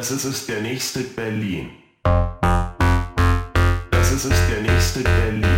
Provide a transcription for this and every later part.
Das ist es der nächste Berlin. Das ist es der nächste Berlin.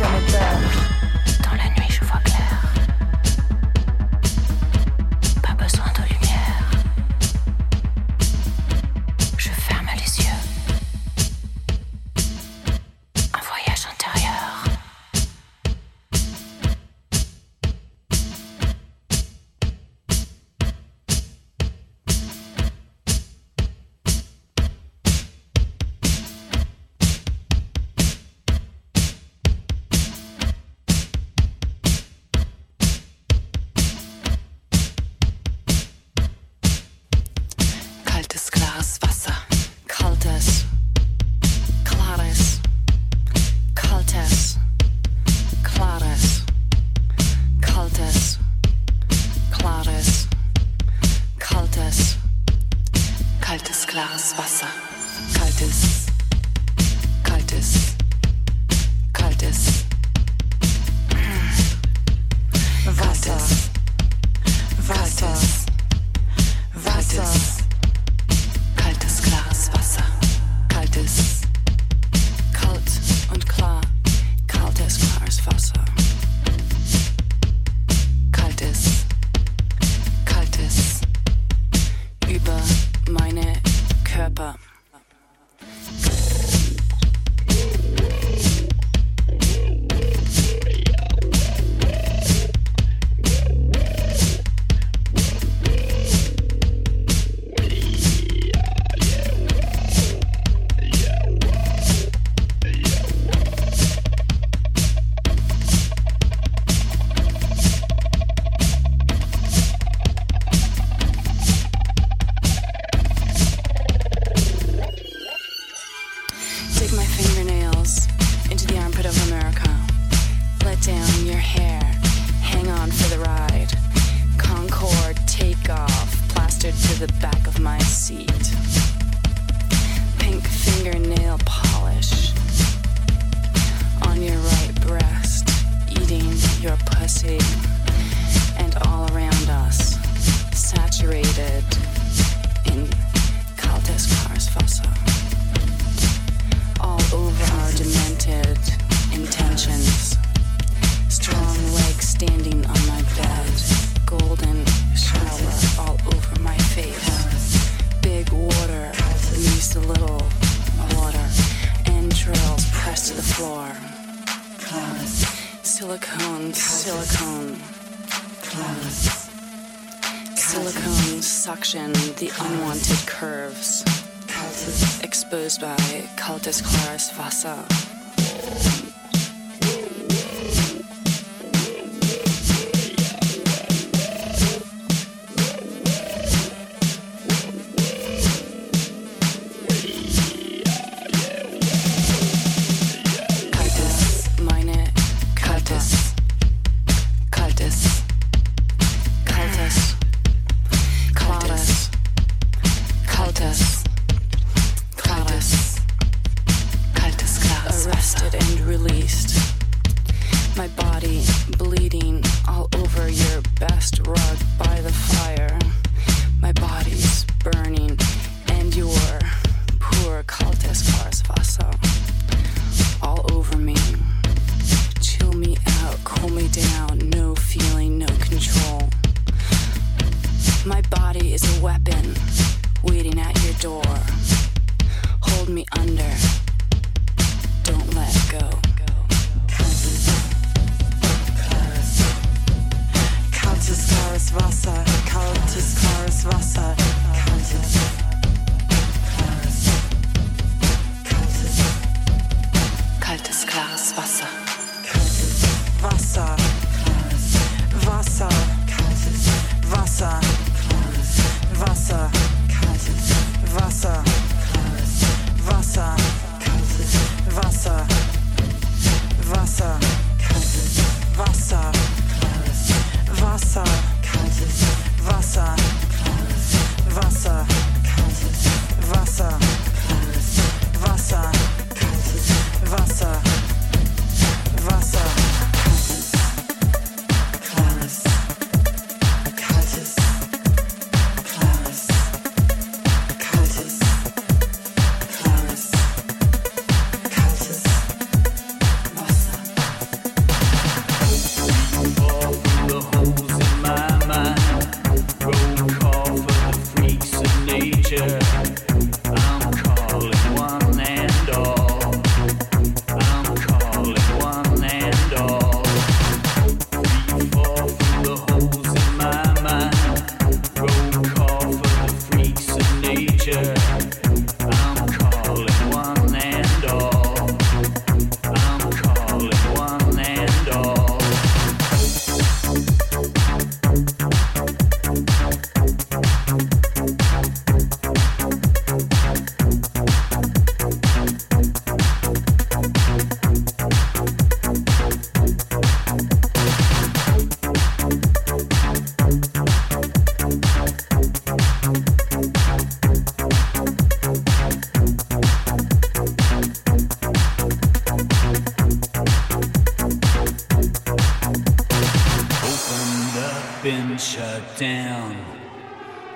Je n'ai plus fingernail polish.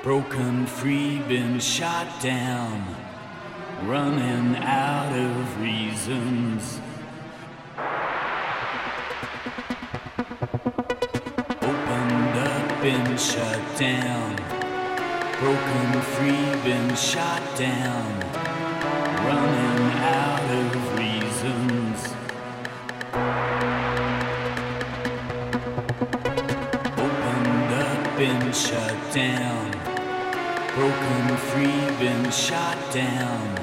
Broken free, been shot down, running out of reasons. Opened up, been shut down. Broken free, been shot down, running out of We've been shot down.